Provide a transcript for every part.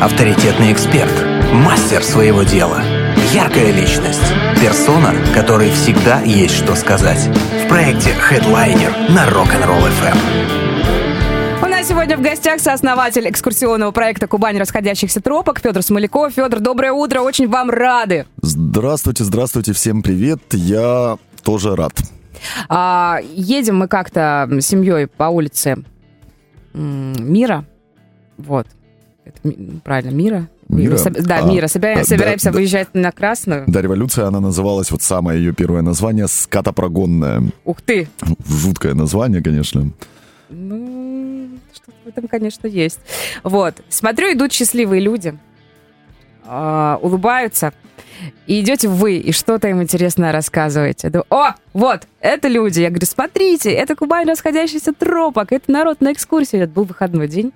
авторитетный эксперт, мастер своего дела, яркая личность, персона, которой всегда есть что сказать. В проекте Headliner на Rock'n'Roll FM. У нас сегодня в гостях сооснователь экскурсионного проекта «Кубань расходящихся тропок» Федор Смоляков. Федор, доброе утро, очень вам рады. Здравствуйте, здравствуйте, всем привет. Я тоже рад. А, едем мы как-то с семьей по улице Мира. Вот. Это, правильно, Мира. Мира? Соб... Да, А, Мира. Собираем, да, собираемся да, выезжать на Красную. Да, революция, она называлась, вот самое ее первое название, скатопрогонная. Ух ты! Жуткое название, конечно. Ну, что-то в этом, конечно, есть. Вот. Смотрю, идут счастливые люди, а, улыбаются. И идете вы, и что-то им интересное рассказываете. Думаю, О, вот, это люди. Я говорю, смотрите, это Кубань расходящийся тропок, это народ на экскурсии. Это был выходной день.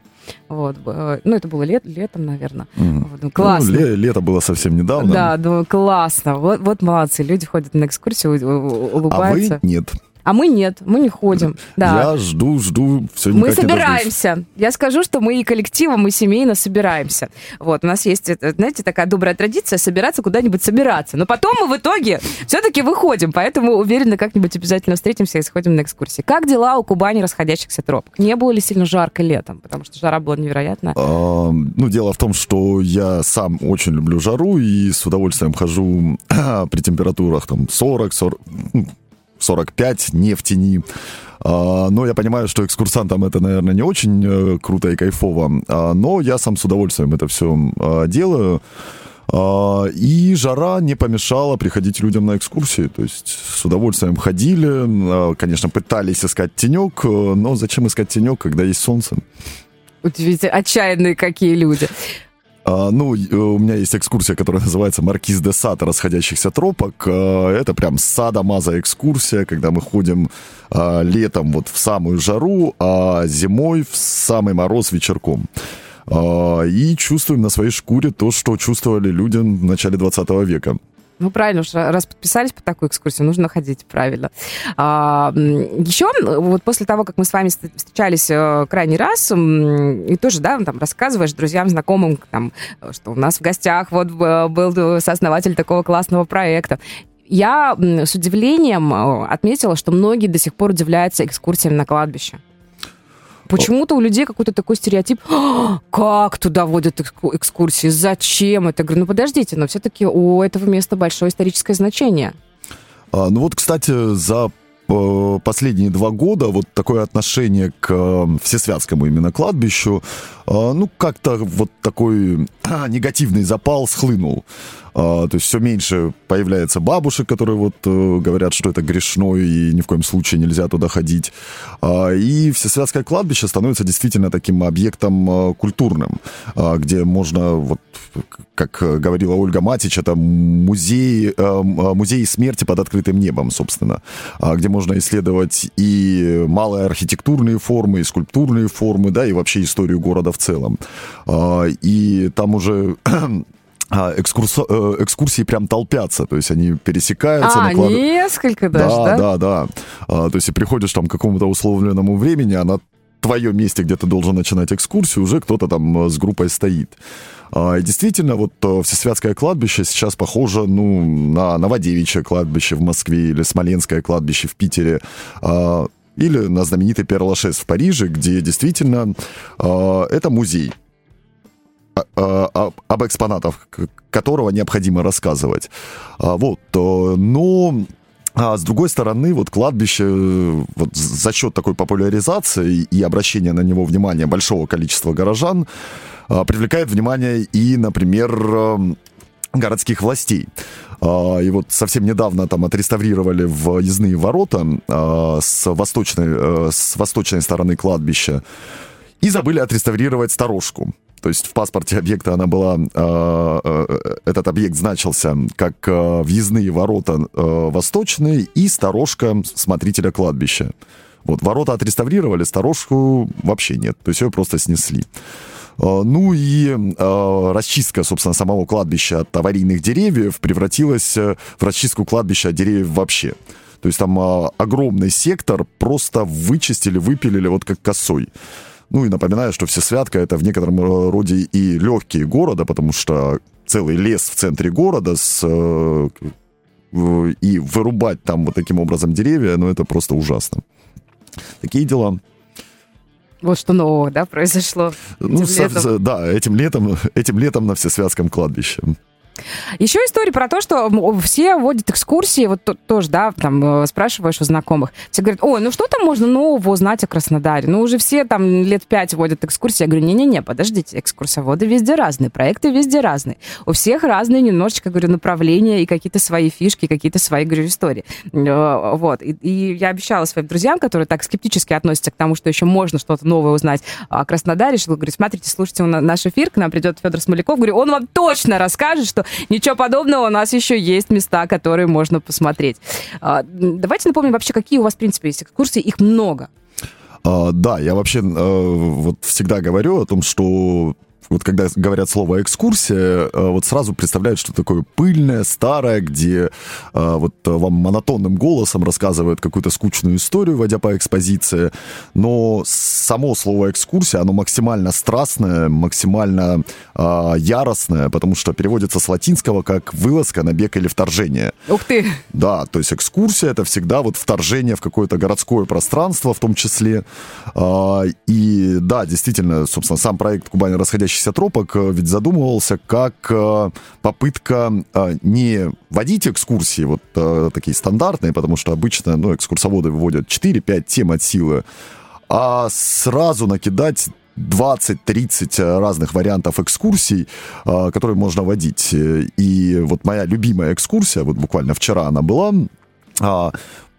Вот. б- Ну, это было лет, летом, наверное. Мгм. Вот, думаю, классно. Ну, ле- лето было совсем недавно. Да, думаю, классно. Вот, вот молодцы. Люди ходят на экскурсию, у- у- А улыбаются. вы нет. А мы нет, мы не ходим. Да. Я жду, жду, все Мы не собираемся. Я скажу, что мы и коллективом, и семейно собираемся. Вот, у нас есть, знаете, такая добрая традиция собираться куда-нибудь собираться. Но потом мы в итоге все-таки выходим, поэтому уверена, как-нибудь обязательно встретимся и сходим на экскурсии. Как дела у Кубани расходящихся тропок? Не было ли сильно жарко летом? Потому что жара была невероятная. А, ну, дело в том, что я сам очень люблю жару и с удовольствием хожу при температурах там 40, 40, ну, 45, не в тени. А, но я понимаю, что экскурсантам это, наверное, не очень э, круто и кайфово. А, но я сам с удовольствием это все делаю. А, И жара не помешала приходить людям на экскурсии. То есть с удовольствием ходили, а, конечно, пытались искать тенек, э, но зачем искать тенек, когда есть солнце? Удивительно, отчаянные какие люди. А, ну, э, у меня есть экскурсия, которая называется «Маркиз де Сад расходящихся тропок». А, Это прям сада-маза экскурсия, когда мы ходим а, летом вот в самую жару, а зимой в самый мороз вечерком. А, И чувствуем на своей шкуре то, что чувствовали люди в начале 20 века. Ну, правильно, уж раз подписались по такой экскурсии, нужно ходить правильно. А, еще, вот после того, как мы с вами ст- встречались э, крайний раз, и тоже, да, там рассказываешь друзьям, знакомым, там, что у нас в гостях вот э, был сооснователь такого классного проекта. Я с удивлением э, отметила, что многие до сих пор удивляются экскурсиям на кладбище. Почему-то у людей какой-то такой стереотип, «А, как туда водят экску- экскурсии, зачем это? Говорю, ну подождите, но все-таки у этого места большое историческое значение. А, Ну вот, кстати, за э, последние два года вот такое отношение к э, всесвятскому именно кладбищу, э, ну, как-то вот такой а, негативный запал схлынул. А, То есть все меньше появляется бабушек, которые вот э, говорят, что это грешно и ни в коем случае нельзя туда ходить. А, И Всесвятское кладбище становится действительно таким объектом э, культурным, а, где можно, вот, как говорила Ольга Матич, это музей, музей смерти под открытым небом, собственно, а, где можно исследовать и малые архитектурные формы, и скульптурные формы, да, и вообще историю города в целом. А, И там уже а, экскурсо- э, экскурсии прям толпятся, то есть они пересекаются. А, наклад- несколько даже, да? да, да, да. А, то есть и приходишь там к какому-то условленному времени, а на твоем месте, где ты должен начинать экскурсию, уже кто-то там э, с группой стоит. А, И действительно, вот э, Всесвятское кладбище сейчас похоже, ну, на Новодевичье кладбище в Москве или Смоленское кладбище в Питере. а, Или на знаменитый Перлашес в Париже, где действительно а, это музей об- об экспонатах, которого необходимо рассказывать. А, Вот, э, но а с другой стороны, вот кладбище э, вот за счет такой популяризации и обращения на него внимания большого количества горожан а, привлекает внимание и, например, эм, городских властей. А, И вот совсем недавно там отреставрировали въездные ворота а, с восточной, э, с восточной стороны кладбища и забыли отреставрировать сторожку. То есть в паспорте объекта она была, э, э, этот объект значился как э, въездные ворота э, восточные и сторожка смотрителя кладбища. Вот, ворота отреставрировали, сторожку вообще нет, то есть ее просто снесли. Э, Ну и э, расчистка, собственно, самого кладбища от аварийных деревьев превратилась в расчистку кладбища от деревьев вообще. То есть там э, огромный сектор просто вычистили, выпилили вот как косой. Ну и напоминаю, что Всесвятка это в некотором роде и легкие города, потому что целый лес в центре города с и вырубать там вот таким образом деревья, ну это просто ужасно. Такие дела. Вот что нового, да, произошло ну, этим летом. Да, этим летом, этим летом на Всесвятском кладбище. Еще история про то, что все водят экскурсии, вот тоже, да, там э, спрашиваешь у знакомых. Все говорят, ой, ну что там можно нового узнать о Краснодаре? Ну уже все там лет пять водят экскурсии. Я говорю, не-не-не, подождите, экскурсоводы везде разные, проекты везде разные. У всех разные немножечко, говорю, направления и какие-то свои фишки, какие-то свои, говорю, истории. Э, вот. И, и я обещала своим друзьям, которые так скептически относятся к тому, что еще можно что-то новое узнать о Краснодаре, что говорю, смотрите, слушайте наш эфир, к нам придет Федор Смоляков, говорю, он вам точно расскажет, что ничего подобного, у нас еще есть места, которые можно посмотреть. А, давайте напомним вообще, какие у вас, в принципе, есть экскурсии. Их много. А, да, я вообще э, вот всегда говорю о том, что вот когда говорят слово экскурсия, э, вот сразу представляют, что такое пыльное, старое, где э, вот вам монотонным голосом рассказывают какую-то скучную историю, водя по экспозиции. Но само слово экскурсия, оно максимально страстное, максимально э, яростное, потому что переводится с латинского как вылазка, набег или вторжение. Ух ты! Да, то есть экскурсия это всегда вот вторжение в какое-то городское пространство в том числе. И да, действительно, собственно, сам проект Кубани расходящийся движущихся тропок э, ведь задумывался как э, попытка э, не водить экскурсии, вот такие стандартные, потому что обычно ну, экскурсоводы выводят 4-5 тем от силы, а сразу накидать 20-30 разных вариантов экскурсий, которые можно водить. И вот моя любимая экскурсия, вот буквально вчера она была, а,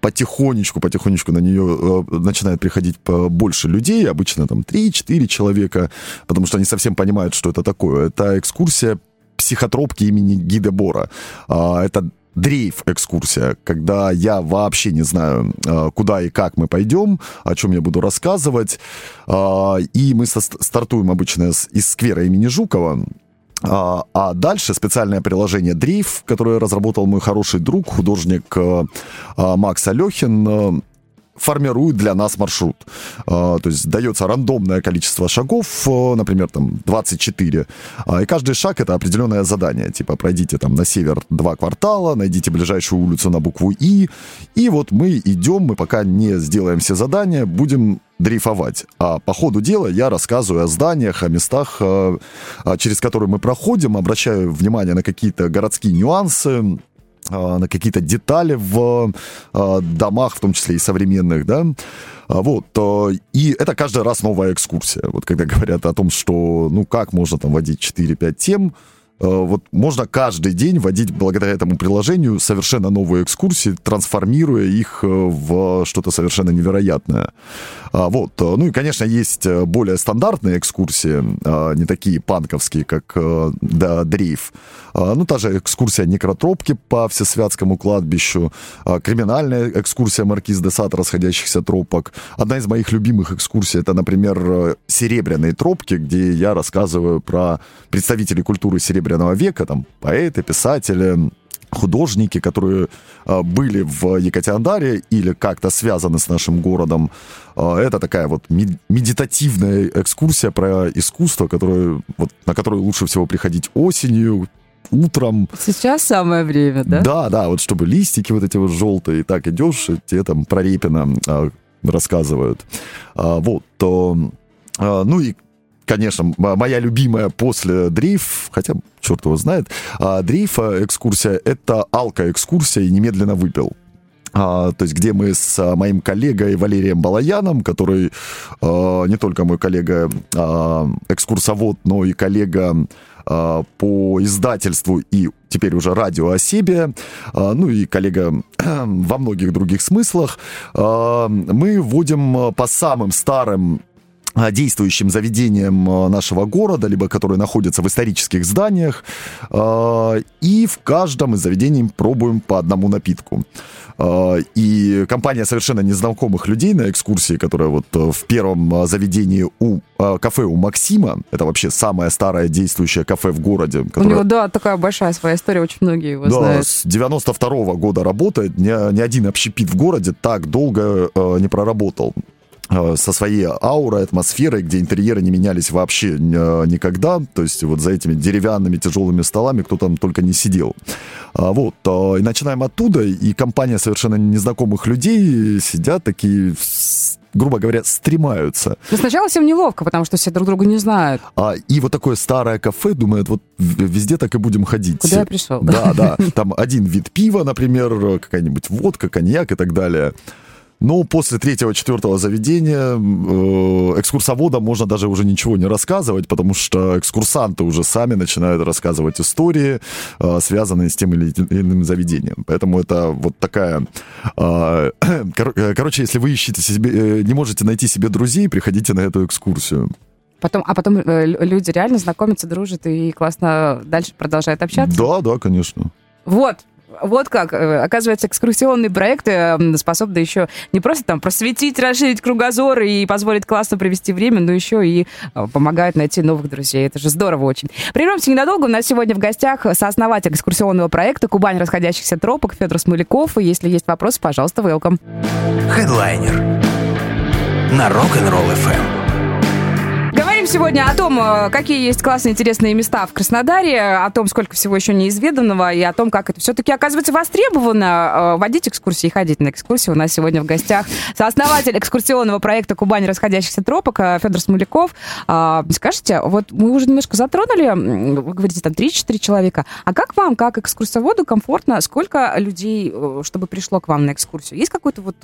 потихонечку, потихонечку на нее э, начинает приходить больше людей, обычно там 3-4 человека, потому что они совсем понимают, что это такое. Это экскурсия психотропки имени Гиде Бора. А, это дрейф-экскурсия, когда я вообще не знаю, э, куда и как мы пойдем, о чем я буду рассказывать. А, и мы стартуем обычно из сквера имени Жукова, а, а дальше специальное приложение Дрейф, которое разработал мой хороший друг, художник э, а, Макс Алехин, э, формирует для нас маршрут. А, то есть дается рандомное количество шагов, э, например, там 24. И каждый шаг это определенное задание. Типа пройдите там на север два квартала, найдите ближайшую улицу на букву И. И вот мы идем, мы пока не сделаем все задания, будем дрейфовать. А по ходу дела я рассказываю о зданиях, о местах, через которые мы проходим, обращаю внимание на какие-то городские нюансы, на какие-то детали в домах, в том числе и современных, да, вот, и это каждый раз новая экскурсия. Вот когда говорят о том, что, ну, как можно там водить 4-5 тем, вот можно каждый день водить благодаря этому приложению совершенно новые экскурсии, трансформируя их э, в что-то совершенно невероятное. А, вот. Э, ну и, конечно, есть более стандартные экскурсии, не такие панковские, как да, дрейф. Ну, та же экскурсия некротропки по Всесвятскому кладбищу, криминальная экскурсия Маркиз де Сад расходящихся тропок. Одна из моих любимых экскурсий это, например, серебряные тропки, где я рассказываю про представителей культуры серебряной Серебряного века, там поэты, писатели, художники, которые э, были в Екатериндаре или как-то связаны с нашим городом. Э, это такая вот медитативная экскурсия про искусство, которое, вот, на которую лучше всего приходить осенью, утром. Сейчас самое время, да? Да, да, вот чтобы листики вот эти вот желтые, и так идешь, и тебе там про Репина э, рассказывают. А, вот. То, ну и конечно, моя любимая после дрейф, хотя черт его знает, а, дрейфа экскурсия — это алка-экскурсия и немедленно выпил. А, то есть где мы с а, моим коллегой Валерием Балаяном, который а, не только мой коллега а, экскурсовод, но и коллега а, по издательству и теперь уже радио о себе, а, ну и коллега во многих других смыслах, а, мы вводим по самым старым действующим заведением э, нашего города, либо которые находятся в исторических зданиях. Э, и в каждом из заведений пробуем по одному напитку. И компания совершенно незнакомых людей на экскурсии, которая вот в первом заведении у кафе у Максима, это вообще самое старое действующее кафе в городе. Которое... У него, да, такая большая своя история, очень многие его да, знают. с 92 -го года работает, ни, ни один общепит в городе так долго не проработал. Э, со своей аурой, атмосферой, где интерьеры не менялись вообще э, никогда. То есть вот за этими деревянными тяжелыми столами кто там только не сидел. А вот. Э, и начинаем оттуда, и компания совершенно незнакомых людей сидят такие грубо говоря, стремаются. Но сначала всем неловко, потому что все друг друга не знают. А, и вот такое старое кафе думает, вот везде так и будем ходить. Куда я пришел? Да, да. Там один вид пива, например, какая-нибудь водка, коньяк и так далее. Но после третьего-четвертого заведения э, экскурсоводам можно даже уже ничего не рассказывать, потому что экскурсанты уже сами начинают рассказывать истории, э, связанные с тем или иным заведением. Поэтому это вот такая... Э, кор- короче, если вы ищете себе, э, не можете найти себе друзей, приходите на эту экскурсию. Потом, а потом э, люди реально знакомятся, дружат и классно дальше продолжают общаться? Да, да, конечно. Вот, вот как, э, оказывается, экскурсионные проекты способны еще не просто там просветить, расширить кругозор и позволить классно провести время, но еще и э, помогают найти новых друзей. Это же здорово очень. Прервемся ненадолго. У нас сегодня в гостях сооснователь экскурсионного проекта «Кубань расходящихся тропок» Федор Смоляков. И если есть вопросы, пожалуйста, welcome. Хедлайнер на Rock'n'Roll FM. Говорим сегодня о том, э, какие есть классные, интересные места в Краснодаре, о том, сколько всего еще неизведанного, и о том, как это все-таки оказывается востребовано. Э, водить экскурсии и ходить на экскурсии. У нас сегодня в гостях сооснователь экскурсионного проекта «Кубань расходящихся тропок» э, Федор Смоляков. Скажите, вот мы уже немножко затронули, вы говорите, там 3-4 человека. А как вам, как экскурсоводу, комфортно, сколько людей, чтобы пришло к вам на экскурсию? Есть какой-то вот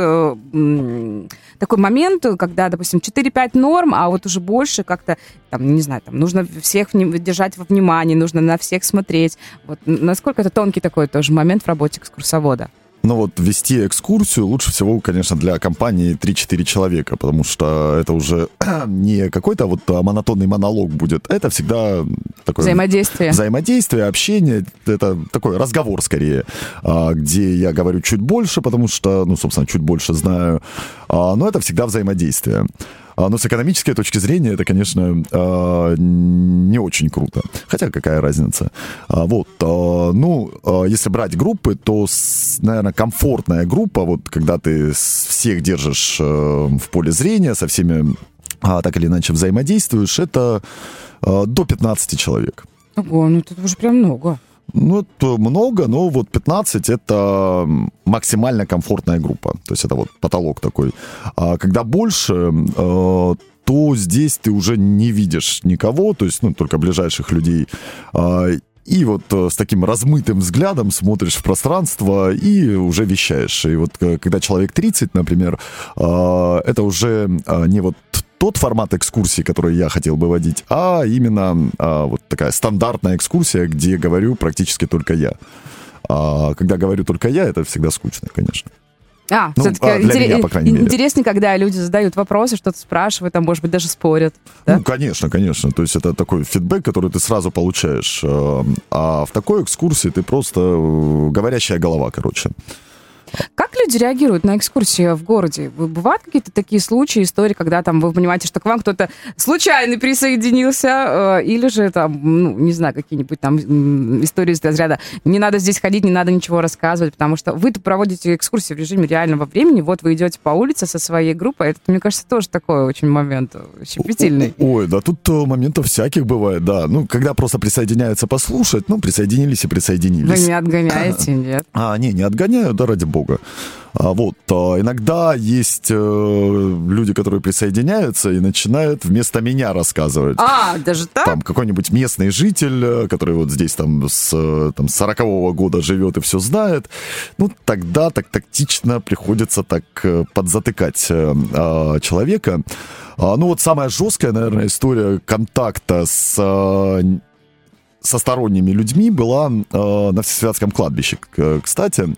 такой момент, когда, допустим, 4-5 норм, а вот уже больше как-то, там, не знаю, там, нужно всех держать во внимании, нужно на всех смотреть. Вот насколько это тонкий такой тоже момент в работе экскурсовода? Ну вот вести экскурсию лучше всего, конечно, для компании 3-4 человека, потому что это уже не какой-то вот монотонный монолог будет, это всегда такое... Взаимодействие. Взаимодействие, общение, это такой разговор скорее, а, где я говорю чуть больше, потому что, ну, собственно, чуть больше знаю, а, но это всегда взаимодействие. А, но с экономической точки зрения это, конечно, а, не очень круто. Хотя какая разница. А, вот. Ну, если брать группы, то, наверное, комфортная группа, вот когда ты всех держишь э, в поле зрения, со всеми так или иначе взаимодействуешь, это до 15 человек. Ого, ну это уже прям много. Ну, это много, но вот 15 это максимально комфортная группа. То есть это вот потолок такой. А когда больше, э, то здесь ты уже не видишь никого, то есть, ну, только ближайших людей. А, и вот э, с таким размытым взглядом смотришь в пространство и уже вещаешь. И вот э, когда человек 30, например, это уже не вот тот формат экскурсии, который я хотел бы водить, а именно а, вот такая стандартная экскурсия, где говорю практически только я. А, когда говорю только я, это всегда скучно, конечно. А, ну, все-таки а, интерес... меня, по крайней мере. интереснее, когда люди задают вопросы, что-то спрашивают, там, может быть, даже спорят. Да? Ну, конечно, конечно. То есть это такой фидбэк, который ты сразу получаешь. А, а в такой экскурсии ты просто э, говорящая голова, короче. Как люди реагируют на экскурсии в городе? Бывают какие-то такие случаи, истории, когда там вы понимаете, что к вам кто-то случайно присоединился, э, или же там, ну, не знаю, какие-нибудь там истории из разряда «не надо здесь ходить, не надо ничего рассказывать», потому что вы проводите экскурсии в режиме реального времени, вот вы идете по улице со своей группой, это, мне кажется, тоже такой очень момент щепетильный. Ой, да тут э, моментов всяких бывает, да. Ну, когда просто присоединяются послушать, ну, присоединились и присоединились. Вы не отгоняете, нет? А, не, не отгоняю, да ради бога бога. А, вот. А иногда есть э, люди, которые присоединяются и начинают вместо меня рассказывать. А, даже так? Там какой-нибудь местный житель, э, который вот здесь там с э, там, 40-го года живет и все знает. Ну, тогда так тактично приходится так подзатыкать а, человека. Ну, вот самая жесткая, наверное, история контакта с со сторонними людьми была э, на Всесвятском кладбище. Кстати,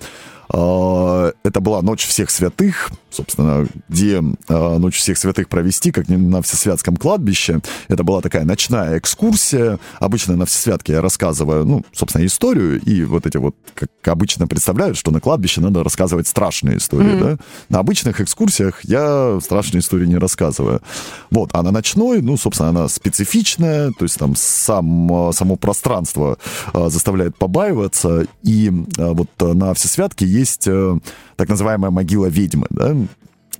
это была Ночь всех святых, собственно, где а, Ночь всех святых провести, как на Всесвятском кладбище. Это была такая ночная экскурсия. Обычно на Всесвятке я рассказываю, ну, собственно, историю, и вот эти вот, как обычно представляют, что на кладбище надо рассказывать страшные истории, mm-hmm. да? На обычных экскурсиях я страшные истории не рассказываю. Вот, а на ночной, ну, собственно, она специфичная, то есть там сам, само пространство а, заставляет побаиваться, и вот на Всесвятке есть есть э, так называемая могила ведьмы, да,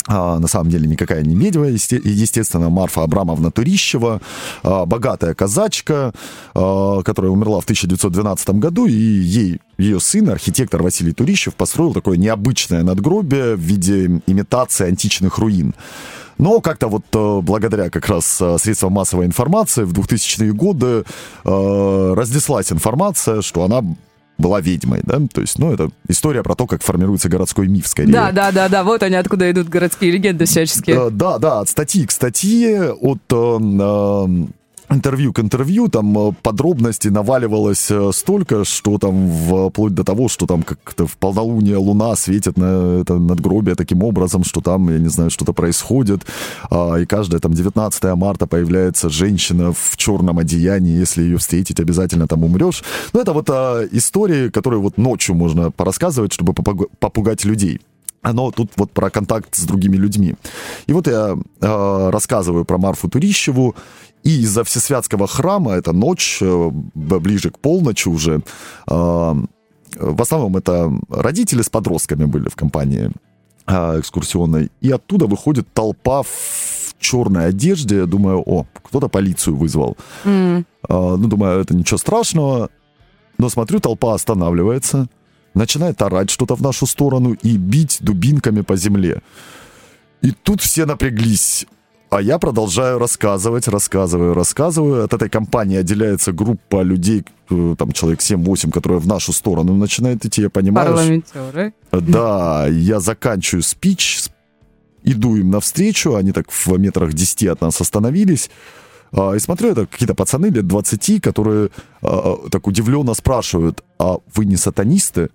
а, на самом деле никакая не медведева, естественно, Марфа Абрамовна Турищева, а, богатая казачка, а, которая умерла в 1912 году, и ей ее сын, архитектор Василий Турищев, построил такое необычное надгробие в виде имитации античных руин. Но как-то вот э, благодаря как раз э, средствам массовой информации в 2000-е годы э, разнеслась информация, что она была ведьмой, да, то есть, ну, это история про то, как формируется городской миф, скорее. Да, да, да, да, вот они откуда идут городские легенды всяческие. Да, да, от статьи к статье, от э, интервью к интервью, там э, подробностей наваливалось э, столько, что там вплоть до того, что там как-то в полнолуние луна светит на это надгробие таким образом, что там, я не знаю, что-то происходит, а, и каждое там 19 марта появляется женщина в черном одеянии, если ее встретить, обязательно там умрешь. Ну, это вот а, истории, которые вот ночью можно порассказывать, чтобы попугать людей оно тут вот про контакт с другими людьми. И вот я э, рассказываю про Марфу Турищеву, и из-за Всесвятского храма, это ночь, э, ближе к полночи уже, э, в основном это родители с подростками были в компании э, экскурсионной, и оттуда выходит толпа в черной одежде, я думаю, о, кто-то полицию вызвал. Mm. Ну, думаю, это ничего страшного, но смотрю, толпа останавливается, начинает орать что-то в нашу сторону и бить дубинками по земле. И тут все напряглись. А я продолжаю рассказывать, рассказываю, рассказываю. От этой компании отделяется группа людей, э, там человек 7-8, которые в нашу сторону начинает идти, я понимаю. Парламентеры. Да, я заканчиваю спич, иду им навстречу, они так в метрах 10 от нас остановились. А, и смотрю, это какие-то пацаны лет 20, которые а, а, так удивленно спрашивают, а вы не сатанисты?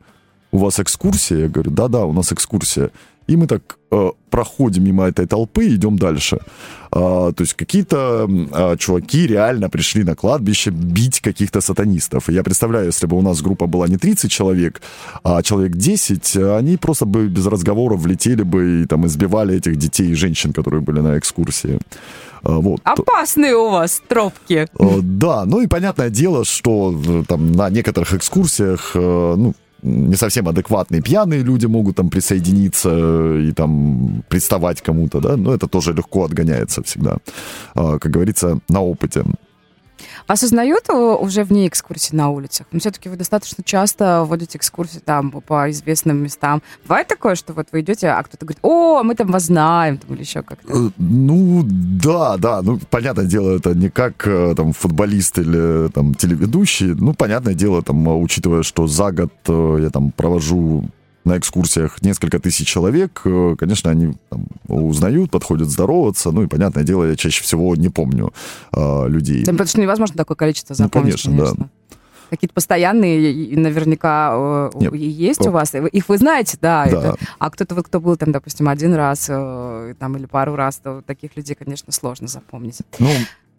У вас экскурсия? Я говорю, да-да, у нас экскурсия. И мы так э, проходим мимо этой толпы, идем дальше. А, то есть какие-то а, чуваки реально пришли на кладбище бить каких-то сатанистов. И я представляю, если бы у нас группа была не 30 человек, а человек 10, они просто бы без разговоров влетели бы и там избивали этих детей и женщин, которые были на экскурсии. А, вот. Опасные у вас тропки. А, да, ну и понятное дело, что э, там на некоторых экскурсиях, э, ну, не совсем адекватные пьяные люди могут там присоединиться и там приставать кому-то, да, но это тоже легко отгоняется всегда, а, как говорится, на опыте. Осознают уже вне экскурсий на улицах? Но все-таки вы достаточно часто водите экскурсии там по известным местам. Бывает такое, что вот вы идете, а кто-то говорит, о, мы там вас знаем, там, или еще как-то? Э, ну, да, да. Ну, понятное дело, это не как э, там футболист или там телеведущий. Ну, понятное дело, там, учитывая, что за год э, я там провожу на экскурсиях несколько тысяч человек, э, конечно, они там, узнают, подходят здороваться, ну и, понятное дело, я чаще всего не помню э, людей. Да, потому что невозможно такое количество запомнить, ну, конечно, конечно. да. Какие-то постоянные наверняка э, Нет. есть у вас. Их вы знаете, да. да. Это, а кто-то, вот, кто был там, допустим, один раз э, там, или пару раз, то таких людей, конечно, сложно запомнить. Ну,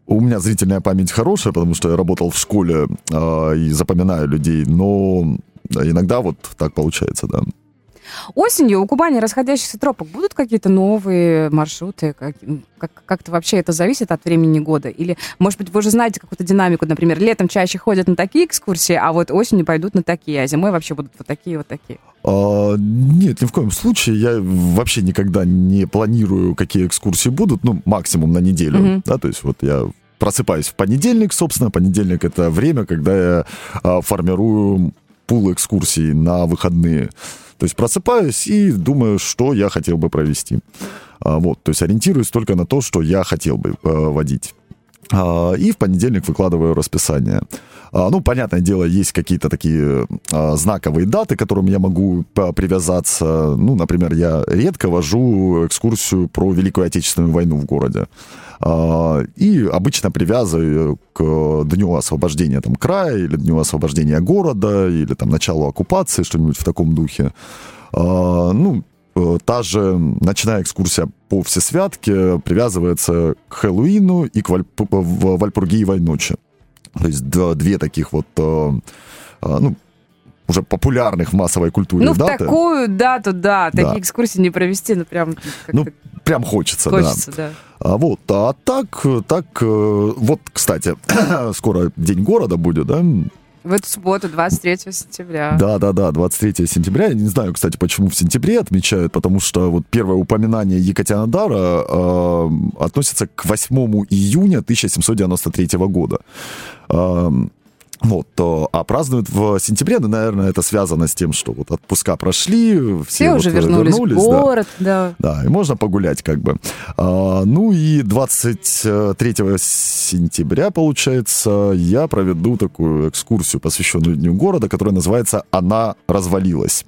у меня зрительная память хорошая, потому что я работал в школе э, и запоминаю людей, но иногда вот так получается, да. Осенью у Кубани расходящихся тропок будут какие-то новые маршруты? Как, как, как-то вообще это зависит от времени года? Или, может быть, вы уже знаете какую-то динамику, например, летом чаще ходят на такие экскурсии, а вот осенью пойдут на такие, а зимой вообще будут вот такие, вот такие? А, нет, ни в коем случае. Я вообще никогда не планирую, какие экскурсии будут, ну, максимум на неделю, mm-hmm. да, то есть вот я просыпаюсь в понедельник, собственно, понедельник это время, когда я а, формирую пул экскурсий на выходные. То есть просыпаюсь и думаю, что я хотел бы провести. А, вот, то есть ориентируюсь только на то, что я хотел бы э, водить. А, и в понедельник выкладываю расписание. А, ну, понятное дело, есть какие-то такие знаковые даты, к которым я могу привязаться. Ну, например, я редко вожу экскурсию про Великую Отечественную войну в городе. А, и обычно привязываю к дню освобождения там, края или дню освобождения города или там началу оккупации, что-нибудь в таком духе. А, ну, та же ночная экскурсия по Всесвятке привязывается к Хэллоуину и к Вальп... Вальпургиевой ночи. То есть две таких вот, э, ну, уже популярных в массовой культуре ну, даты. Ну, в такую дату, да, такие да. экскурсии не провести, ну, прям... Ну, прям хочется, хочется да. да. А вот, а так, так, э, вот, кстати, скоро День города будет, да? В эту субботу, 23 сентября. Да, да, да, 23 сентября. Я не знаю, кстати, почему в сентябре отмечают, потому что вот первое упоминание Екатеринодара э, относится к 8 июня 1793 года. Э, вот, а празднуют в сентябре, ну, наверное, это связано с тем, что вот отпуска прошли, все, все вот уже вернулись, вернулись в город, да. да. Да, и можно погулять как бы. А, ну и 23 сентября, получается, я проведу такую экскурсию, посвященную Дню города, которая называется «Она развалилась»,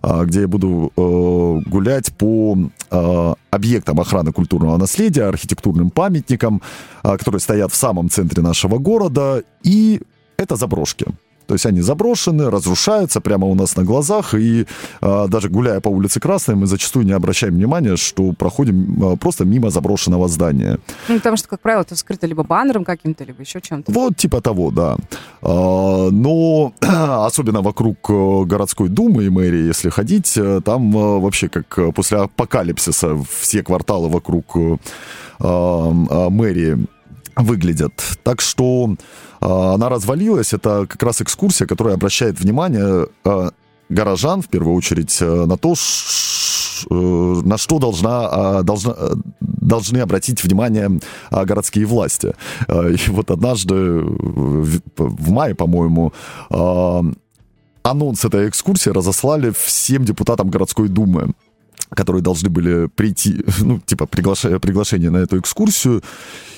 а, где я буду а, гулять по а, объектам охраны культурного наследия, архитектурным памятникам, а, которые стоят в самом центре нашего города, и это заброшки. То есть они заброшены, разрушаются прямо у нас на глазах, и э, даже гуляя по улице Красной, мы зачастую не обращаем внимания, что проходим э, просто мимо заброшенного здания. Ну, потому что, как правило, это скрыто либо баннером каким-то, либо еще чем-то. Вот типа того, да. А, но особенно вокруг э, городской думы и мэрии, если ходить, э, там э, вообще как после апокалипсиса все кварталы вокруг э, э, мэрии выглядят. Так что э, она развалилась. Это как раз экскурсия, которая обращает внимание э, горожан, в первую очередь, э, на то, э, на что должна, э, должна, должны обратить внимание э, городские власти. Э, и вот однажды в, мае, по-моему, э, анонс этой экскурсии разослали всем депутатам городской думы которые должны были прийти, ну, типа, приглашение, приглашение на эту экскурсию.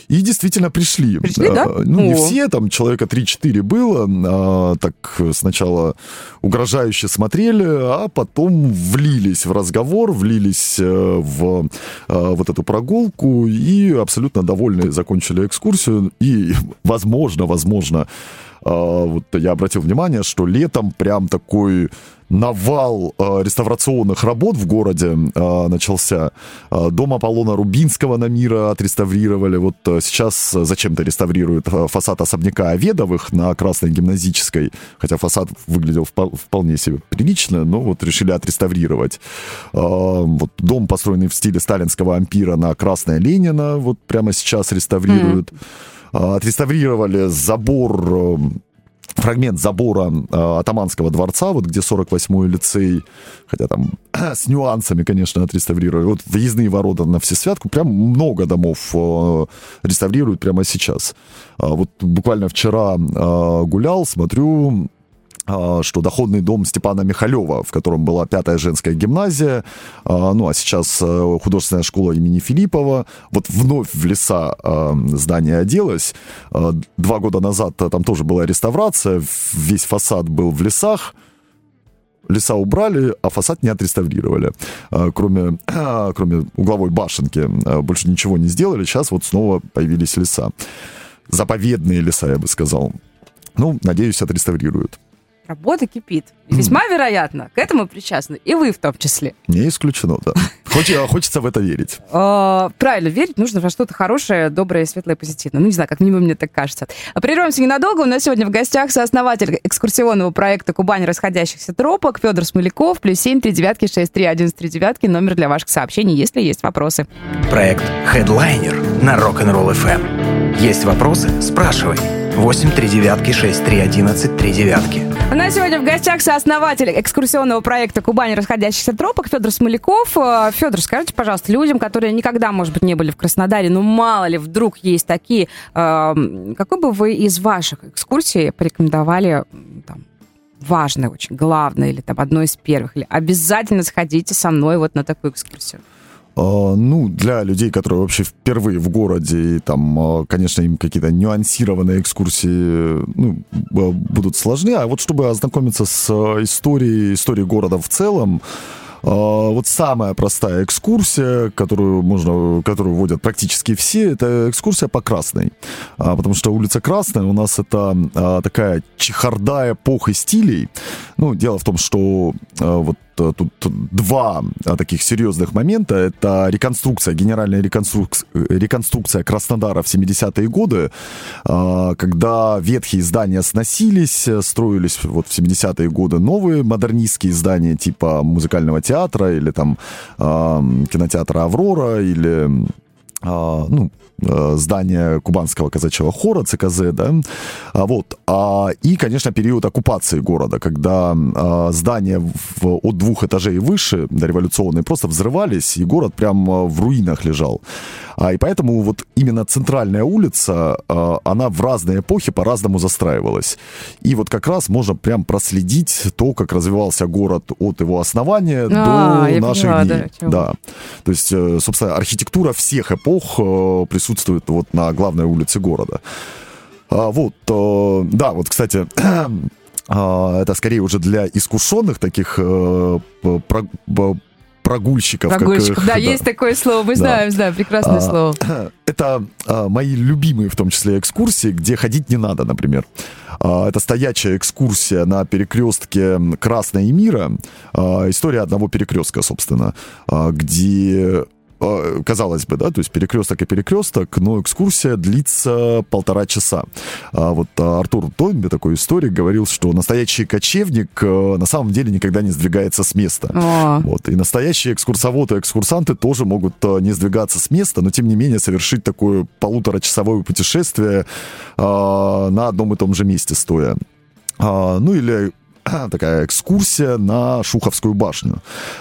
И действительно пришли. Пришли, да? Ну, не все, там человека 3-4 было. А, так сначала угрожающе смотрели, а потом влились в разговор, влились э, в а, вот эту прогулку и абсолютно довольны закончили экскурсию. И, возможно, возможно, вот я обратил внимание, что летом прям такой навал э, реставрационных работ в городе э, начался. Дом Аполлона Рубинского на Мира отреставрировали. Вот сейчас зачем-то реставрируют фасад особняка Оведовых на Красной Гимназической. Хотя фасад выглядел впол- вполне себе прилично, но вот решили отреставрировать. Э, вот дом, построенный в стиле сталинского ампира на Красная Ленина, вот прямо сейчас реставрируют. Mm. Отреставрировали забор э, фрагмент забора э, Атаманского дворца, вот где 48-й лицей, хотя там с нюансами, конечно, отреставрировали. Вот въездные ворота на Всесвятку, прям много домов э, реставрируют прямо сейчас. Э, вот буквально вчера э, гулял, смотрю, что доходный дом Степана Михалева, в котором была пятая женская гимназия, а, ну а сейчас э, художественная школа имени Филиппова, вот вновь в леса а, здание оделось. Два года назад там тоже была реставрация, весь фасад был в лесах, леса убрали, а фасад не отреставрировали. Кроме, кроме угловой башенки больше ничего не сделали, сейчас вот снова появились леса. Заповедные леса, я бы сказал. Ну, надеюсь, отреставрируют. Работа кипит. И весьма вероятно, к этому причастны. И вы в том числе. Не исключено, да. Хочется, хочется в это верить. А, правильно, верить нужно во что-то хорошее, доброе, светлое, позитивное. Ну, не знаю, как минимум мне так кажется. Прервемся ненадолго. У нас сегодня в гостях сооснователь экскурсионного проекта «Кубань расходящихся тропок» Федор Смоляков. Плюс семь, три девятки, шесть, три, один, три девятки. Номер для ваших сообщений, если есть вопросы. Проект Headliner на Rock'n'Roll FM. Есть вопросы? Спрашивай. 8 3 девятки 6 3 11 3 девятки. У нас сегодня в гостях сооснователь экскурсионного проекта «Кубань расходящихся тропок» Федор Смоляков. Э, Федор, скажите, пожалуйста, людям, которые никогда, может быть, не были в Краснодаре, ну, мало ли, вдруг есть такие, э, какой бы вы из ваших экскурсий порекомендовали там, важное очень, главное, или там одно из первых, или обязательно сходите со мной вот на такую экскурсию? А, ну, для людей, которые вообще впервые в городе, и там, а, конечно, им какие-то нюансированные экскурсии ну, будут сложны, а вот чтобы ознакомиться с а, историей, историей города в целом, вот самая простая экскурсия, которую можно, которую вводят практически все, это экскурсия по Красной. Потому что улица Красная у нас это такая чехарда эпох и стилей. Ну, дело в том, что вот тут два э, таких серьезных момента. Это реконструкция, генеральная реконструкция, реконструкция Краснодара в 70-е годы, э, когда ветхие здания сносились, строились вот в 70-е годы новые модернистские здания типа музыкального театра или там кинотеатра «Аврора» или ну, э, здание кубанского казачьего хора, ЦКЗ, да, а, вот, а, и, конечно, период оккупации города, когда а, здания в, от двух этажей и выше, дореволюционные, просто взрывались, и город прям в руинах лежал. А, и поэтому вот именно центральная улица, а, она в разные эпохи по-разному застраивалась. И вот как раз можно прям проследить то, как развивался город от его основания а, до наших поняла, дней. Да, да. То есть, э, собственно, архитектура всех эпох э, присутствует вот на главной улице города. А, вот, э, да, вот, кстати, это скорее уже для искушенных таких прогульщиков. Прогульщиков, как, да, да, есть такое слово, мы да. знаем, прекрасное а, слово. Это а, мои любимые, в том числе, экскурсии, где ходить не надо, например. А, это стоячая экскурсия на перекрестке Красной и Мира. А, история одного перекрестка, собственно, а, где казалось бы, да, то есть перекресток и перекресток, но экскурсия длится полтора часа. А вот а, Артур Тойнби, такой историк, говорил, что настоящий кочевник э, на самом деле никогда не сдвигается с места. О. Вот. И настоящие экскурсоводы и экскурсанты тоже могут э, не сдвигаться с места, но тем не менее совершить такое полуторачасовое путешествие а, на одном и том же месте стоя. А, ну или такая экскурсия на Шуховскую башню.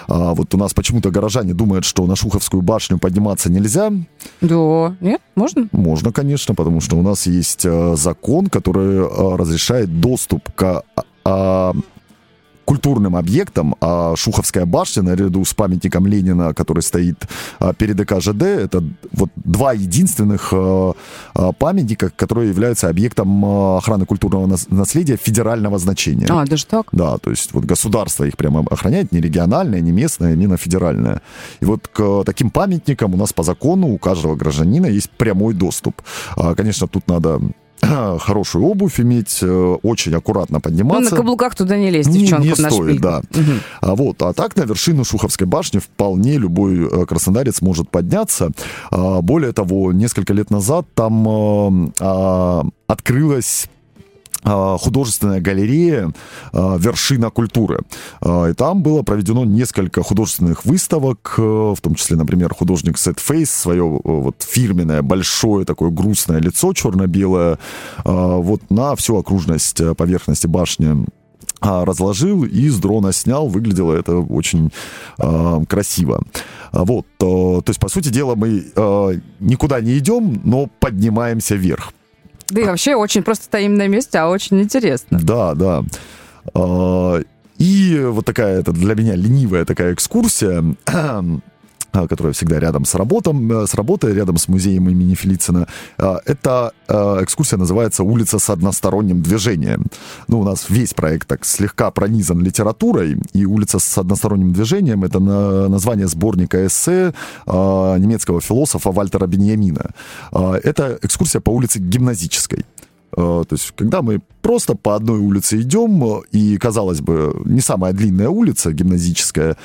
А, вот у нас почему-то горожане думают, что на Шуховскую башню подниматься нельзя. Да, нет, можно? Можно, конечно, потому что у нас есть э, закон, который э, разрешает доступ к а, культурным объектом, а Шуховская башня, наряду с памятником Ленина, который стоит а, перед ЭКЖД, это вот два единственных а, а, памятника, которые являются объектом охраны культурного наследия федерального значения. А, даже так? Да, то есть вот государство их прямо охраняет, не региональное, не местное, именно федеральное. И вот к таким памятникам у нас по закону у каждого гражданина есть прямой доступ. Конечно, тут надо хорошую обувь иметь, э, очень аккуратно подниматься. Ну, на каблуках туда не лезть, девчонка, не, не стоит, да. Угу. А, вот, а так на вершину Шуховской башни вполне любой э, краснодарец может подняться. А, более того, несколько лет назад там э, а, открылась художественная галерея а, «Вершина культуры». А, и там было проведено несколько художественных выставок, в том числе, например, художник Сет Фейс, свое вот фирменное, большое такое грустное лицо черно-белое, вот на всю окружность поверхности башни разложил и с дрона снял. Выглядело это очень э, красиво. Вот, э, то есть, по сути дела, мы э, никуда не идем, но поднимаемся вверх. Да и вообще очень просто стоим на месте, а очень интересно. Да, да. А, и вот такая, это для меня ленивая такая экскурсия которая всегда рядом с, работом, э, с работой, рядом с музеем имени Филицина. А, эта экскурсия называется «Улица с односторонним движением». Ну, у нас весь проект так слегка пронизан литературой, и «Улица с односторонним движением» — это название сборника эссе а, немецкого философа Вальтера Беньямина. Это экскурсия по улице Гимназической. То есть, когда мы просто по одной улице идем, и, казалось бы, не самая длинная улица гимназическая,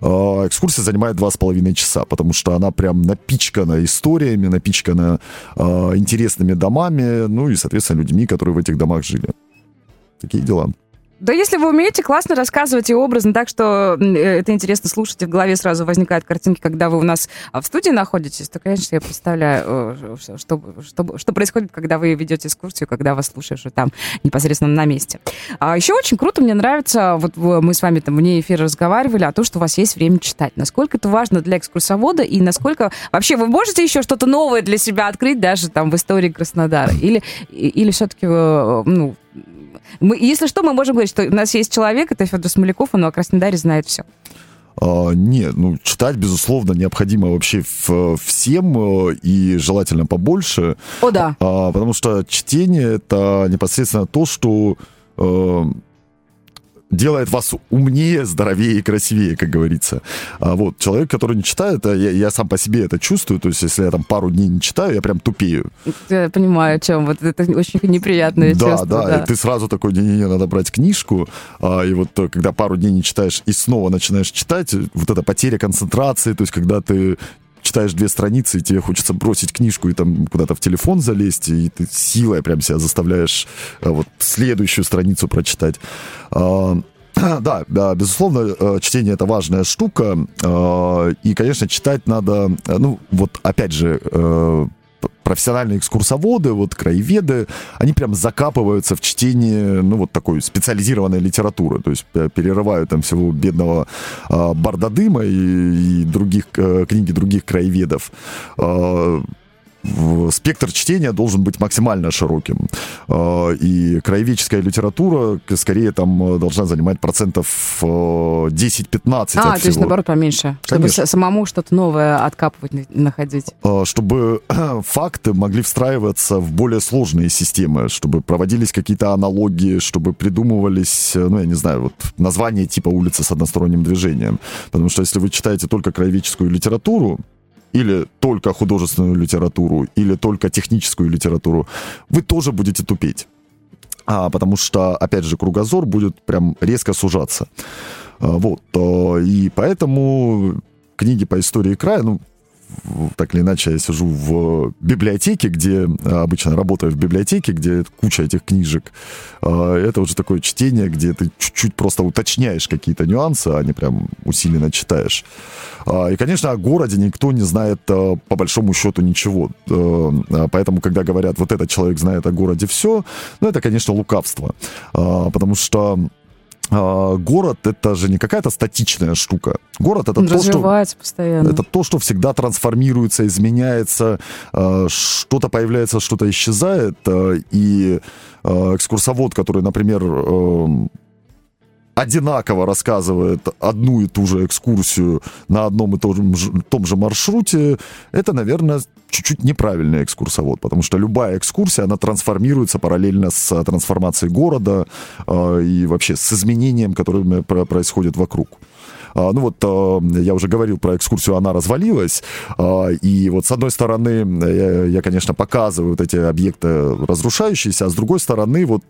а, экскурсия занимает два с половиной часа, потому что она прям напичкана историями, напичкана интересными домами, ну и, соответственно, людьми, которые в этих домах жили. Такие дела. Да если вы умеете классно рассказывать и образно, так что э, это интересно слушать, и в голове сразу возникают картинки, когда вы у нас а, в студии находитесь, то, конечно, я представляю, э, что, что, что происходит, когда вы ведете экскурсию, когда вас слушаешь там непосредственно на месте. А еще очень круто, мне нравится, вот мы с вами там вне эфира разговаривали, о том, что у вас есть время читать. Насколько это важно для экскурсовода и насколько вообще вы можете еще что-то новое для себя открыть даже там в истории Краснодара? Или, или все-таки э, ну, мы, если что, мы можем говорить, что у нас есть человек, это Федор Смоляков, он о Краснодаре знает все. А, нет, ну, читать, безусловно, необходимо вообще в, всем э, и желательно побольше. О, да. А, потому что чтение — это непосредственно то, что э, делает вас умнее, здоровее и красивее, как говорится. А вот человек, который не читает, я, я сам по себе это чувствую, то есть если я там пару дней не читаю, я прям тупею. Я понимаю, о чем. Вот это очень неприятное да, чувство. Да, да, и ты сразу такой, не-не-не, надо брать книжку, а, и вот когда пару дней не читаешь и снова начинаешь читать, вот эта потеря концентрации, то есть когда ты читаешь две страницы, и тебе хочется бросить книжку и там куда-то в телефон залезть, и ты силой прям себя заставляешь а, вот следующую страницу прочитать. А, да, да, безусловно, э, чтение это важная штука. Э, и, конечно, читать надо, э, ну, вот опять же, профессиональные экскурсоводы, вот краеведы, они прям закапываются в чтение, ну, вот такой специализированной литературы, то есть перерывают там всего бедного э, Бардадыма и, и других, э, книги других краеведов. Э, спектр чтения должен быть максимально широким. А, и краеведческая литература, скорее, там э, должна занимать процентов 10-15 А, то есть, наоборот, поменьше. Чтобы Конечно. самому что-то новое откапывать, находить. А, чтобы факты могли встраиваться в более сложные системы, чтобы проводились какие-то аналогии, чтобы придумывались, э, ну, я не знаю, вот название типа улицы с односторонним движением. Потому что если вы читаете только краеведческую литературу, или только художественную литературу, или только техническую литературу, вы тоже будете тупеть. А, потому что, опять же, кругозор будет прям резко сужаться. А, вот. А, и поэтому книги по истории края, ну, так или иначе я сижу в библиотеке, где обычно работаю в библиотеке, где куча этих книжек. А, это уже такое чтение, где ты чуть-чуть просто уточняешь какие-то нюансы, а не прям усиленно читаешь. А, и, конечно, о городе никто не знает а, по большому счету ничего. Поэтому, когда говорят, вот этот человек знает о городе все, ну, это, конечно, лукавство. Потому что а, город это же не какая-то статичная штука. Город это Он то, что постоянно. это то, что всегда трансформируется, изменяется, а, что-то появляется, что-то исчезает, а, и экскурсовод, который, например, одинаково рассказывает одну и ту же экскурсию на одном и том же, том же маршруте, это, наверное, чуть-чуть неправильный экскурсовод, потому что любая экскурсия, она трансформируется параллельно с трансформацией города э, и вообще с изменением, которое происходит вокруг. А, ну вот а, я уже говорил про экскурсию, она развалилась. А, и вот с одной стороны, я, я, конечно, показываю вот эти объекты разрушающиеся, а с другой стороны, вот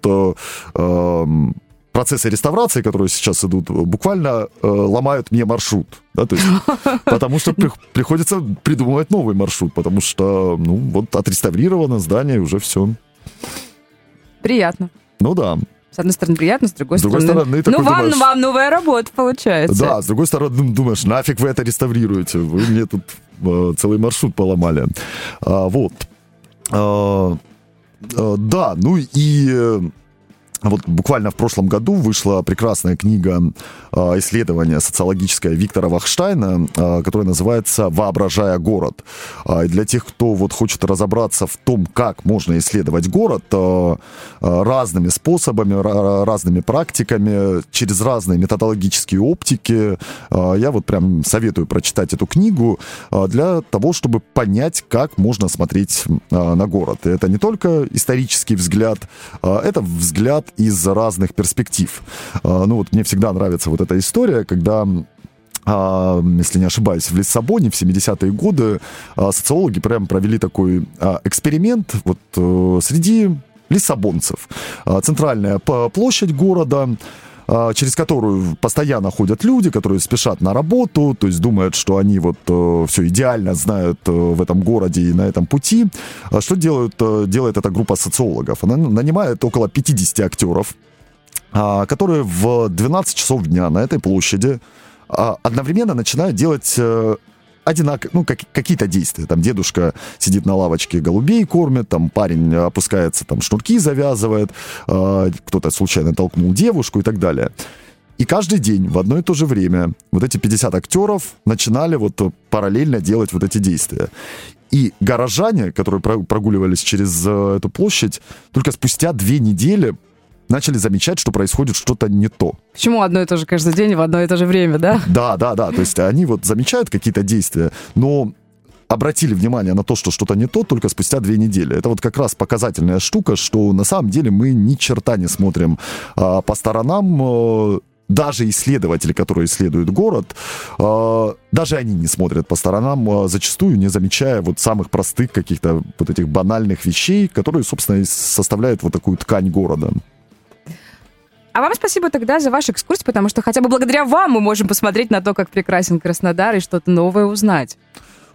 процессы реставрации, которые сейчас идут, буквально э, ломают мне маршрут. Да, то есть, потому что при, приходится придумывать новый маршрут, потому что, ну, вот отреставрировано здание, и уже все. Приятно. Ну да. С одной стороны, приятно, с другой, с другой стороны... стороны ну, вам, думаешь, вам новая работа получается. Да, с другой стороны, думаешь, нафиг вы это реставрируете? Вы мне тут э, целый маршрут поломали. А, вот. А, а, да, ну и э, вот буквально в прошлом году вышла прекрасная книга э, исследования социологическое Виктора Вахштайна, э, которая называется «Воображая город». Э, и для тех, кто вот хочет разобраться в том, как можно исследовать город разными способами, разными практиками, через разные методологические оптики, я вот прям советую прочитать эту книгу для того, чтобы понять, как можно смотреть на город. И это не только исторический взгляд, это взгляд из разных перспектив. А, ну вот мне всегда нравится вот эта история, когда а, если не ошибаюсь, в Лиссабоне в 70-е годы а, социологи прям провели такой эксперимент вот э, среди лиссабонцев. Центральная площадь города, через которую постоянно ходят люди, которые спешат на работу, то есть думают, что они вот э, все идеально знают э, в этом городе и на этом пути. А что делают, э, делает эта группа социологов? Она нанимает около 50 актеров, а, которые в 12 часов дня на этой площади одновременно начинают делать одинаково, ну, как, какие-то действия. Там дедушка сидит на лавочке, голубей кормит, там парень опускается, там шнурки завязывает, э, кто-то случайно толкнул девушку и так далее. И каждый день в одно и то же время вот эти 50 актеров начинали вот параллельно делать вот эти действия. И горожане, которые прогуливались через э, эту площадь, только спустя две недели начали замечать, что происходит что-то не то. Почему одно и то же каждый день в одно и то же время, да? Да, да, да. То есть они вот замечают какие-то действия, но обратили внимание на то, что что-то не то, только спустя две недели. Это вот как раз показательная штука, что на самом деле мы ни черта не смотрим а, по сторонам. А, даже исследователи, которые исследуют город, э, даже они не смотрят по сторонам, э, зачастую не замечая вот самых простых каких-то вот этих банальных вещей, которые, собственно, составляют вот такую ткань города. А вам спасибо тогда за вашу экскурсию, потому что хотя бы благодаря вам мы можем посмотреть на то, как прекрасен Краснодар и что-то новое узнать.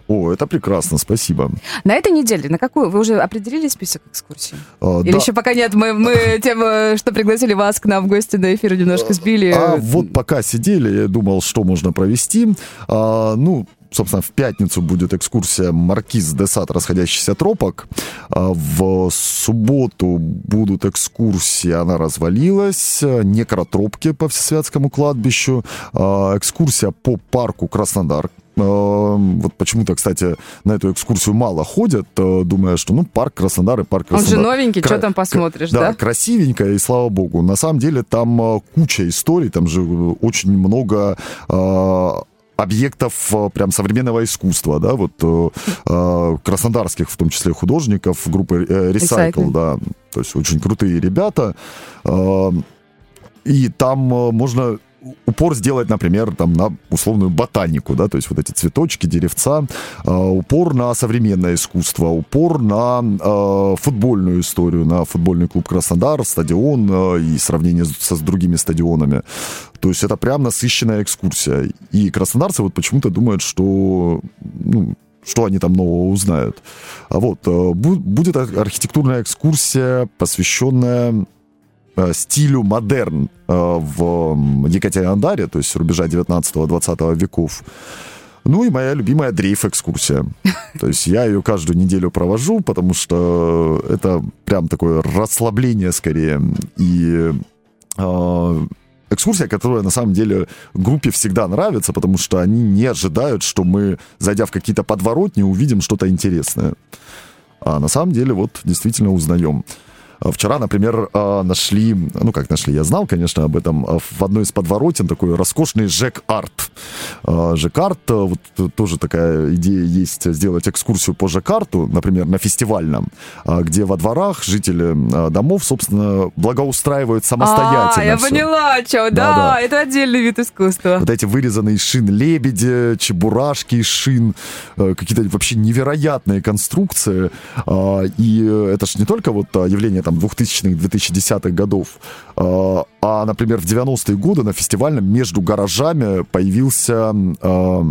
О, это прекрасно, спасибо. На этой неделе, на какую? Вы уже определили список экскурсий? А, Или да. еще пока нет? Мы, мы тем, что пригласили вас к нам в гости на эфир, немножко сбили. А вот пока сидели, я думал, что можно провести. А, ну, собственно, в пятницу будет экскурсия «Маркиз де Сад. Расходящийся тропок». А в субботу будут экскурсии «Она развалилась», некротропки по Всесвятскому кладбищу, а экскурсия по парку Краснодар, а, вот почему-то, кстати, на эту экскурсию мало ходят, думая, что, ну, парк Краснодар и парк Краснодар. Он же новенький, Кра- что там посмотришь, да? Да, красивенько, и слава богу. На самом деле там куча историй, там же очень много объектов э, прям современного искусства, да, вот э, э, краснодарских, в том числе художников группы Recycle, да, то есть очень крутые ребята. И там можно упор сделать, например, там, на условную ботанику, да, то есть вот эти цветочки, деревца, э, упор на современное искусство, упор на э, футбольную историю, на футбольный клуб Краснодар, стадион э, и сравнение с, с другими стадионами. То есть это прям насыщенная экскурсия. И краснодарцы вот почему-то думают, что ну, что они там нового узнают. А вот, э, будет архитектурная экскурсия, посвященная Э, стилю модерн э, в Екатеринодаре, то есть рубежа 19-20 веков. Ну и моя любимая дрейф-экскурсия. То есть я ее каждую неделю провожу, потому что это прям такое расслабление скорее. И экскурсия, которая на самом деле группе всегда нравится, потому что они не ожидают, что мы, зайдя в какие-то подворотни, увидим что-то интересное. А на самом деле вот действительно узнаем. А вчера, например, а, нашли, ну как нашли, я знал, конечно, об этом, а, в одной из подворотен такой роскошный Жек-арт. Жек-арт, вот тоже такая идея есть сделать экскурсию по Жек-арту, например, на фестивальном, где во дворах жители домов, собственно, благоустраивают самостоятельно. А, я все. поняла, что, да, да, да, это отдельный вид искусства. Вот эти вырезанные из шин лебеди, чебурашки из шин, какие-то вообще невероятные конструкции. И это же не только вот явление там 2000-х, 2010-х годов. А, а, например, в 90-е годы на фестивальном между гаражами появился а,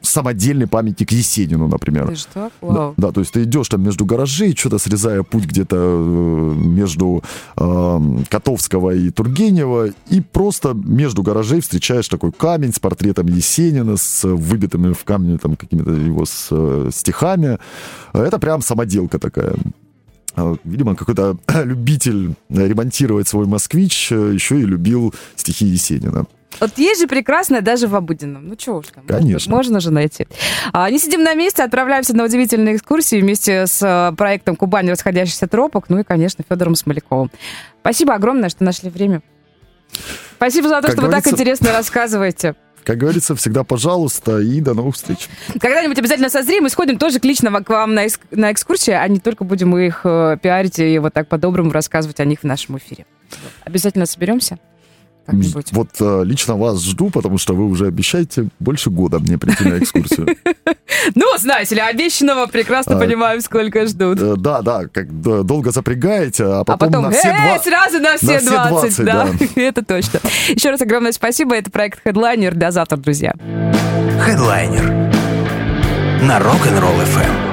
самодельный памятник Есенину, например. Ты что? Вау. Да, да, то есть ты идешь там между гаражей, что-то срезая путь где-то э, между э, Котовского и Тургенева, и просто между гаражей встречаешь такой камень с портретом Есенина, с выбитыми в камне там какими-то его с, э, стихами. Это прям самоделка такая. А, видимо, какой-то любитель ремонтировать свой москвич, э, еще и любил стихи Есенина. Вот есть же прекрасное даже в обыденном. Ну, чего уж там. Конечно. Можно же найти. А, не сидим на месте, отправляемся на удивительные экскурсии вместе с э, проектом «Кубань. Расходящийся тропок», ну и, конечно, Федором Смоляковым. Спасибо огромное, что нашли время. Спасибо за то, как что говорится... вы так интересно рассказываете. Как говорится, всегда пожалуйста и до новых встреч. Когда-нибудь обязательно созреем и сходим тоже лично к вам на, экс- на экскурсии, а не только будем их э, пиарить и вот так по-доброму рассказывать о них в нашем эфире. Обязательно соберемся как-нибудь? Вот э, лично вас жду, потому что вы уже обещаете больше года мне прийти на экскурсию. Ну, знаете ли, обещанного прекрасно а, понимаем, сколько ждут. Э, да, да, как долго запрягаете, а, а потом на все 20. сразу на все 20, да, это точно. Еще раз огромное спасибо, это проект Headliner. До завтра, друзья. Headliner на Rock'n'Roll FM.